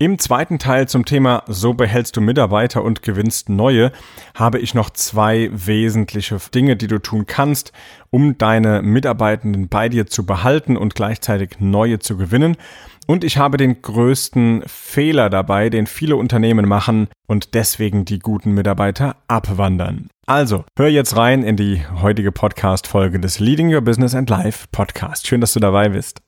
Im zweiten Teil zum Thema So behältst du Mitarbeiter und gewinnst neue habe ich noch zwei wesentliche Dinge, die du tun kannst, um deine Mitarbeitenden bei dir zu behalten und gleichzeitig neue zu gewinnen. Und ich habe den größten Fehler dabei, den viele Unternehmen machen und deswegen die guten Mitarbeiter abwandern. Also, hör jetzt rein in die heutige Podcast-Folge des Leading Your Business and Life Podcast. Schön, dass du dabei bist.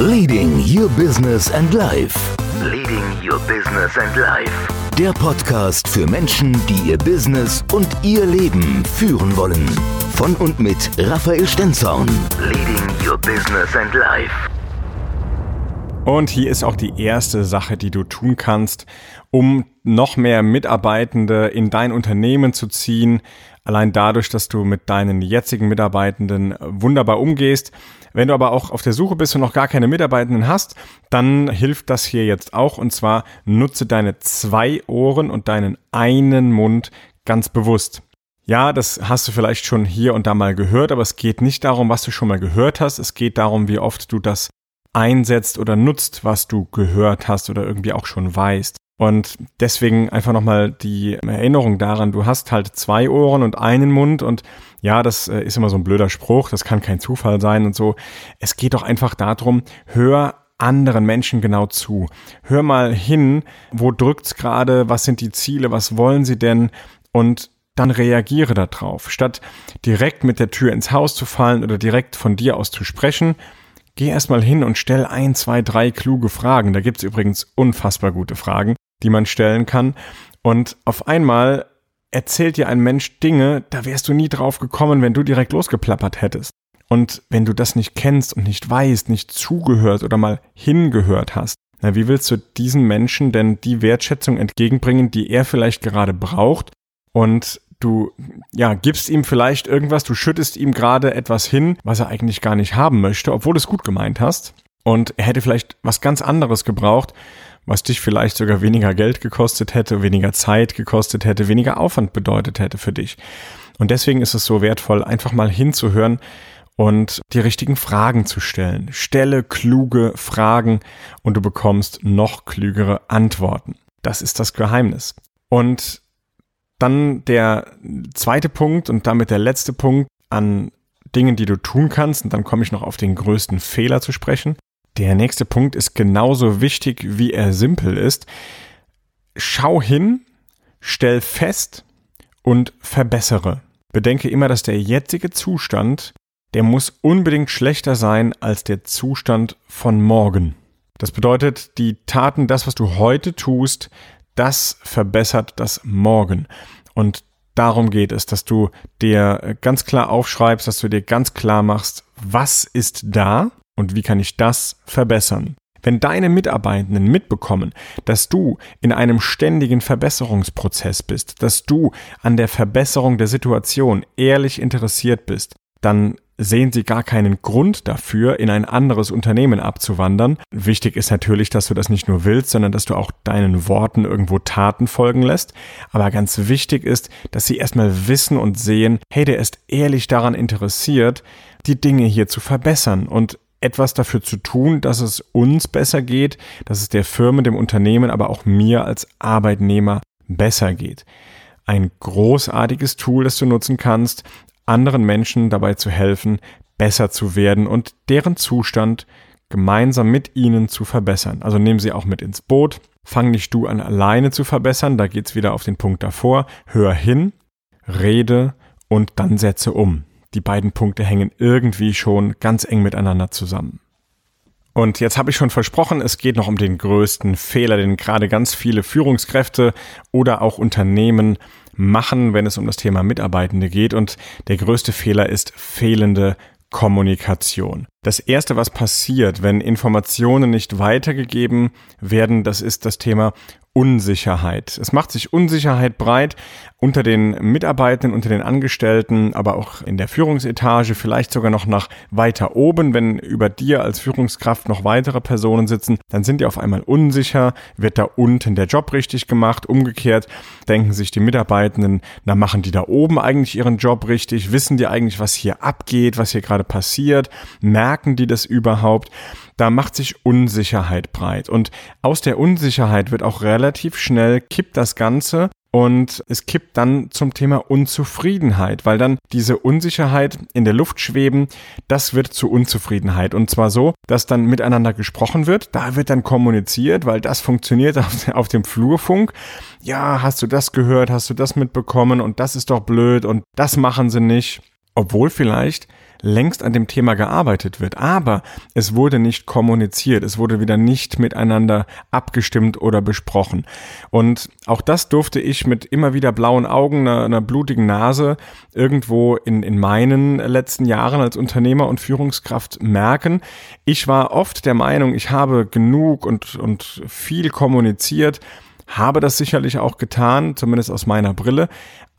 Leading Your Business and Life. Leading Your Business and Life. Der Podcast für Menschen, die ihr Business und ihr Leben führen wollen. Von und mit Raphael Stenzorn. Leading Your Business and Life. Und hier ist auch die erste Sache, die du tun kannst, um noch mehr Mitarbeitende in dein Unternehmen zu ziehen. Allein dadurch, dass du mit deinen jetzigen Mitarbeitenden wunderbar umgehst. Wenn du aber auch auf der Suche bist und noch gar keine Mitarbeitenden hast, dann hilft das hier jetzt auch. Und zwar nutze deine zwei Ohren und deinen einen Mund ganz bewusst. Ja, das hast du vielleicht schon hier und da mal gehört, aber es geht nicht darum, was du schon mal gehört hast. Es geht darum, wie oft du das einsetzt oder nutzt, was du gehört hast oder irgendwie auch schon weißt. Und deswegen einfach nochmal die Erinnerung daran, du hast halt zwei Ohren und einen Mund und ja, das äh, ist immer so ein blöder Spruch, das kann kein Zufall sein und so. Es geht doch einfach darum, hör anderen Menschen genau zu. Hör mal hin, wo drückt's gerade, was sind die Ziele, was wollen sie denn und dann reagiere darauf. Statt direkt mit der Tür ins Haus zu fallen oder direkt von dir aus zu sprechen, Geh erstmal hin und stell ein, zwei, drei kluge Fragen. Da gibt's übrigens unfassbar gute Fragen, die man stellen kann. Und auf einmal erzählt dir ein Mensch Dinge, da wärst du nie drauf gekommen, wenn du direkt losgeplappert hättest. Und wenn du das nicht kennst und nicht weißt, nicht zugehört oder mal hingehört hast, na, wie willst du diesen Menschen denn die Wertschätzung entgegenbringen, die er vielleicht gerade braucht? Und du ja gibst ihm vielleicht irgendwas, du schüttest ihm gerade etwas hin, was er eigentlich gar nicht haben möchte, obwohl du es gut gemeint hast. Und er hätte vielleicht was ganz anderes gebraucht, was dich vielleicht sogar weniger Geld gekostet hätte, weniger Zeit gekostet hätte, weniger Aufwand bedeutet hätte für dich. Und deswegen ist es so wertvoll, einfach mal hinzuhören und die richtigen Fragen zu stellen. Stelle kluge Fragen und du bekommst noch klügere Antworten. Das ist das Geheimnis. Und dann der zweite Punkt und damit der letzte Punkt an Dingen, die du tun kannst. Und dann komme ich noch auf den größten Fehler zu sprechen. Der nächste Punkt ist genauso wichtig, wie er simpel ist. Schau hin, stell fest und verbessere. Bedenke immer, dass der jetzige Zustand, der muss unbedingt schlechter sein als der Zustand von morgen. Das bedeutet, die Taten, das, was du heute tust, das verbessert das Morgen. Und darum geht es, dass du dir ganz klar aufschreibst, dass du dir ganz klar machst, was ist da und wie kann ich das verbessern. Wenn deine Mitarbeitenden mitbekommen, dass du in einem ständigen Verbesserungsprozess bist, dass du an der Verbesserung der Situation ehrlich interessiert bist, dann sehen sie gar keinen Grund dafür, in ein anderes Unternehmen abzuwandern. Wichtig ist natürlich, dass du das nicht nur willst, sondern dass du auch deinen Worten irgendwo Taten folgen lässt. Aber ganz wichtig ist, dass sie erstmal wissen und sehen, hey, der ist ehrlich daran interessiert, die Dinge hier zu verbessern und etwas dafür zu tun, dass es uns besser geht, dass es der Firma, dem Unternehmen, aber auch mir als Arbeitnehmer besser geht. Ein großartiges Tool, das du nutzen kannst, anderen Menschen dabei zu helfen, besser zu werden und deren Zustand gemeinsam mit ihnen zu verbessern. Also nehmen sie auch mit ins Boot. Fang nicht du an alleine zu verbessern, da geht's wieder auf den Punkt davor. Hör hin, rede und dann setze um. Die beiden Punkte hängen irgendwie schon ganz eng miteinander zusammen. Und jetzt habe ich schon versprochen, es geht noch um den größten Fehler, den gerade ganz viele Führungskräfte oder auch Unternehmen machen, wenn es um das Thema Mitarbeitende geht. Und der größte Fehler ist fehlende Kommunikation. Das erste, was passiert, wenn Informationen nicht weitergegeben werden, das ist das Thema Unsicherheit. Es macht sich Unsicherheit breit unter den Mitarbeitenden, unter den Angestellten, aber auch in der Führungsetage, vielleicht sogar noch nach weiter oben, wenn über dir als Führungskraft noch weitere Personen sitzen, dann sind die auf einmal unsicher, wird da unten der Job richtig gemacht, umgekehrt denken sich die Mitarbeitenden, na machen die da oben eigentlich ihren Job richtig, wissen die eigentlich, was hier abgeht, was hier gerade passiert, merken merken die das überhaupt? Da macht sich Unsicherheit breit. Und aus der Unsicherheit wird auch relativ schnell, kippt das Ganze und es kippt dann zum Thema Unzufriedenheit, weil dann diese Unsicherheit in der Luft schweben, das wird zu Unzufriedenheit. Und zwar so, dass dann miteinander gesprochen wird, da wird dann kommuniziert, weil das funktioniert auf, auf dem Flurfunk. Ja, hast du das gehört, hast du das mitbekommen und das ist doch blöd und das machen sie nicht. Obwohl vielleicht längst an dem Thema gearbeitet wird. Aber es wurde nicht kommuniziert, es wurde wieder nicht miteinander abgestimmt oder besprochen. Und auch das durfte ich mit immer wieder blauen Augen, einer, einer blutigen Nase irgendwo in, in meinen letzten Jahren als Unternehmer und Führungskraft merken. Ich war oft der Meinung, ich habe genug und, und viel kommuniziert habe das sicherlich auch getan, zumindest aus meiner Brille,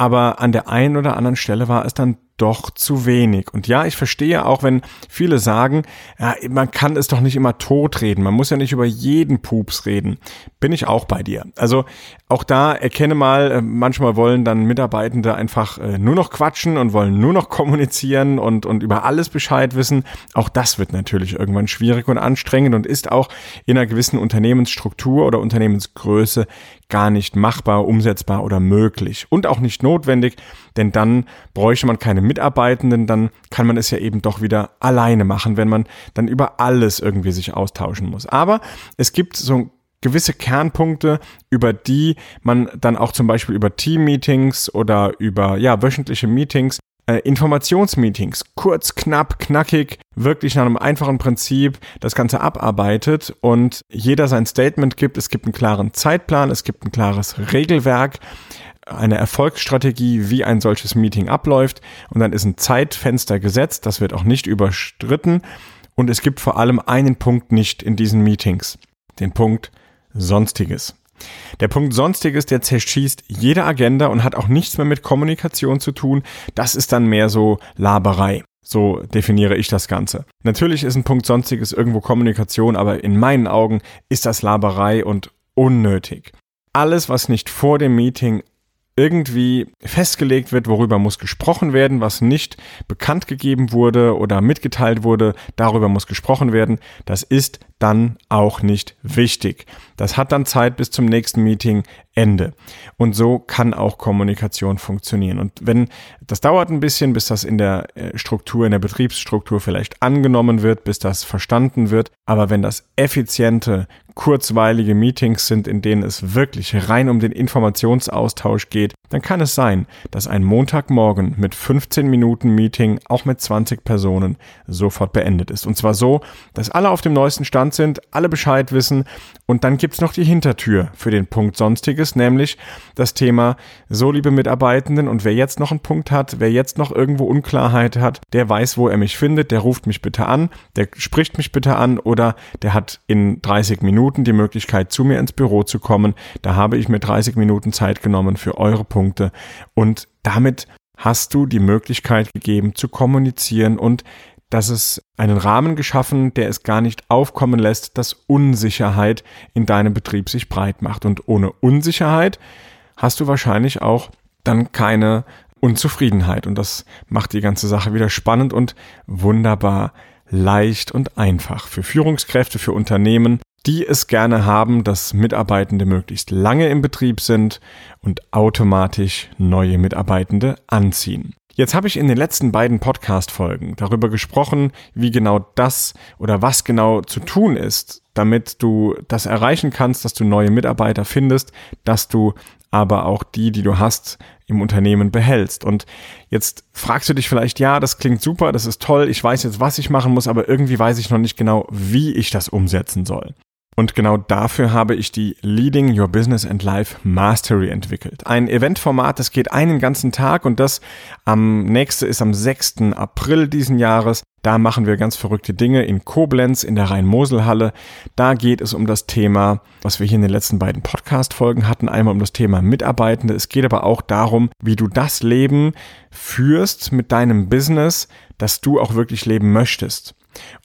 aber an der einen oder anderen Stelle war es dann doch zu wenig. Und ja, ich verstehe auch, wenn viele sagen, ja, man kann es doch nicht immer totreden, man muss ja nicht über jeden Pups reden. Bin ich auch bei dir. Also auch da erkenne mal, äh, manchmal wollen dann Mitarbeitende einfach äh, nur noch quatschen und wollen nur noch kommunizieren und, und über alles Bescheid wissen. Auch das wird natürlich irgendwann schwierig und anstrengend und ist auch in einer gewissen Unternehmensstruktur oder Unternehmensgröße gar nicht machbar, umsetzbar oder möglich und auch nicht notwendig, denn dann bräuchte man keine Mitarbeitenden, dann kann man es ja eben doch wieder alleine machen, wenn man dann über alles irgendwie sich austauschen muss. Aber es gibt so gewisse Kernpunkte, über die man dann auch zum Beispiel über Team-Meetings oder über ja, wöchentliche Meetings äh, Informationsmeetings, kurz, knapp, knackig, wirklich nach einem einfachen Prinzip das Ganze abarbeitet und jeder sein Statement gibt. Es gibt einen klaren Zeitplan, es gibt ein klares Regelwerk, eine Erfolgsstrategie, wie ein solches Meeting abläuft und dann ist ein Zeitfenster gesetzt, das wird auch nicht überstritten und es gibt vor allem einen Punkt nicht in diesen Meetings, den Punkt Sonstiges. Der Punkt Sonstiges, der zerschießt jede Agenda und hat auch nichts mehr mit Kommunikation zu tun. Das ist dann mehr so Laberei. So definiere ich das Ganze. Natürlich ist ein Punkt Sonstiges irgendwo Kommunikation, aber in meinen Augen ist das Laberei und unnötig. Alles, was nicht vor dem Meeting irgendwie festgelegt wird, worüber muss gesprochen werden, was nicht bekannt gegeben wurde oder mitgeteilt wurde, darüber muss gesprochen werden, das ist dann auch nicht wichtig. Das hat dann Zeit bis zum nächsten Meeting Ende. Und so kann auch Kommunikation funktionieren. Und wenn das dauert ein bisschen, bis das in der äh, Struktur, in der Betriebsstruktur vielleicht angenommen wird, bis das verstanden wird, aber wenn das effiziente, kurzweilige Meetings sind, in denen es wirklich rein um den Informationsaustausch geht, dann kann es sein, dass ein Montagmorgen mit 15 Minuten Meeting auch mit 20 Personen sofort beendet ist. Und zwar so, dass alle auf dem neuesten Stand sind, alle Bescheid wissen und dann gibt's noch die Hintertür für den Punkt Sonstiges, nämlich das Thema, so liebe Mitarbeitenden und wer jetzt noch einen Punkt hat, wer jetzt noch irgendwo Unklarheit hat, der weiß, wo er mich findet, der ruft mich bitte an, der spricht mich bitte an oder der hat in 30 Minuten die Möglichkeit, zu mir ins Büro zu kommen. Da habe ich mir 30 Minuten Zeit genommen für eure Punkte und damit hast du die Möglichkeit gegeben zu kommunizieren und dass es einen Rahmen geschaffen, der es gar nicht aufkommen lässt, dass Unsicherheit in deinem Betrieb sich breit macht. Und ohne Unsicherheit hast du wahrscheinlich auch dann keine Unzufriedenheit. Und das macht die ganze Sache wieder spannend und wunderbar leicht und einfach für Führungskräfte, für Unternehmen, die es gerne haben, dass Mitarbeitende möglichst lange im Betrieb sind und automatisch neue Mitarbeitende anziehen. Jetzt habe ich in den letzten beiden Podcast-Folgen darüber gesprochen, wie genau das oder was genau zu tun ist, damit du das erreichen kannst, dass du neue Mitarbeiter findest, dass du aber auch die, die du hast, im Unternehmen behältst. Und jetzt fragst du dich vielleicht, ja, das klingt super, das ist toll, ich weiß jetzt, was ich machen muss, aber irgendwie weiß ich noch nicht genau, wie ich das umsetzen soll. Und genau dafür habe ich die Leading Your Business and Life Mastery entwickelt. Ein Eventformat, das geht einen ganzen Tag und das am nächste ist am 6. April diesen Jahres. Da machen wir ganz verrückte Dinge in Koblenz in der Rhein-Mosel-Halle. Da geht es um das Thema, was wir hier in den letzten beiden Podcast-Folgen hatten. Einmal um das Thema Mitarbeitende. Es geht aber auch darum, wie du das Leben führst mit deinem Business, das du auch wirklich leben möchtest.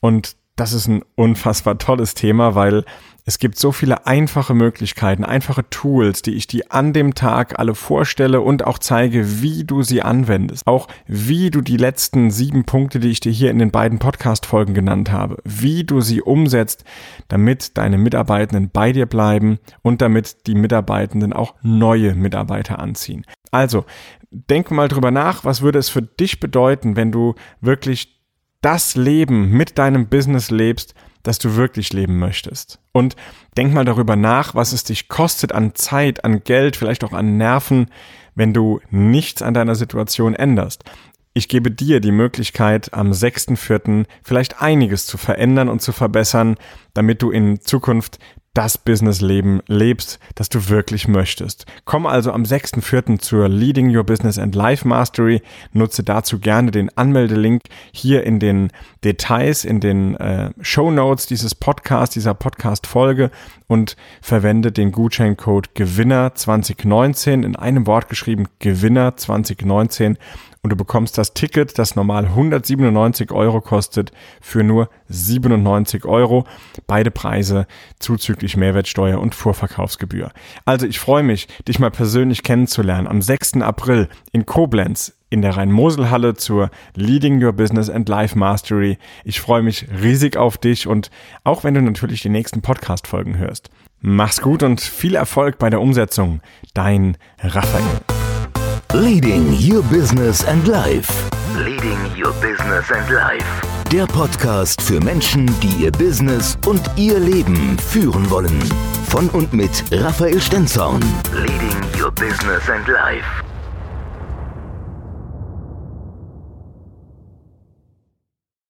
Und das ist ein unfassbar tolles Thema, weil Es gibt so viele einfache Möglichkeiten, einfache Tools, die ich dir an dem Tag alle vorstelle und auch zeige, wie du sie anwendest. Auch wie du die letzten sieben Punkte, die ich dir hier in den beiden Podcast-Folgen genannt habe, wie du sie umsetzt, damit deine Mitarbeitenden bei dir bleiben und damit die Mitarbeitenden auch neue Mitarbeiter anziehen. Also, denk mal drüber nach, was würde es für dich bedeuten, wenn du wirklich das Leben mit deinem Business lebst, das du wirklich leben möchtest. Und denk mal darüber nach, was es dich kostet an Zeit, an Geld, vielleicht auch an Nerven, wenn du nichts an deiner Situation änderst. Ich gebe dir die Möglichkeit, am 6.4. vielleicht einiges zu verändern und zu verbessern, damit du in Zukunft das Businessleben lebst, das du wirklich möchtest. Komm also am 6.4. zur Leading Your Business and Life Mastery. Nutze dazu gerne den Anmeldelink hier in den Details, in den äh, Show Notes dieses Podcasts, dieser Podcast-Folge und verwende den Gutscheincode Gewinner 2019 in einem Wort geschrieben Gewinner 2019 und du bekommst das Ticket, das normal 197 Euro kostet, für nur 97 Euro. Beide Preise zuzüglich Mehrwertsteuer und Vorverkaufsgebühr. Also ich freue mich, dich mal persönlich kennenzulernen am 6. April in Koblenz in der Rhein-Mosel-Halle zur Leading Your Business and Life Mastery. Ich freue mich riesig auf dich und auch wenn du natürlich die nächsten Podcast-Folgen hörst. Mach's gut und viel Erfolg bei der Umsetzung. Dein Raphael. Leading Your Business and Life. Leading Your Business and Life. Der Podcast für Menschen, die ihr Business und ihr Leben führen wollen. Von und mit Raphael Stenzorn. Leading Your Business and Life.